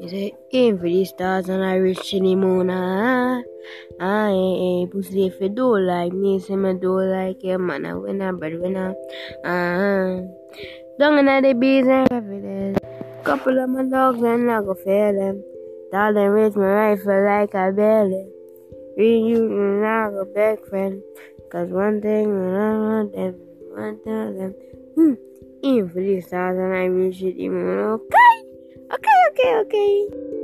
You say, aim for the stars and I reach the moon. Ah, ah, eh, eh. Pussy, if you do like me, say me do like your man. I win a breadwinner. Ah, down in the bees and evidence. Couple of my dogs and I go feel them. Darling, raise my rifle like. Read you and I go back friend. Cause one thing when I want them, I tell them, hmm, aim for the stars and I reach the moon. Okay, okay, okay, okay.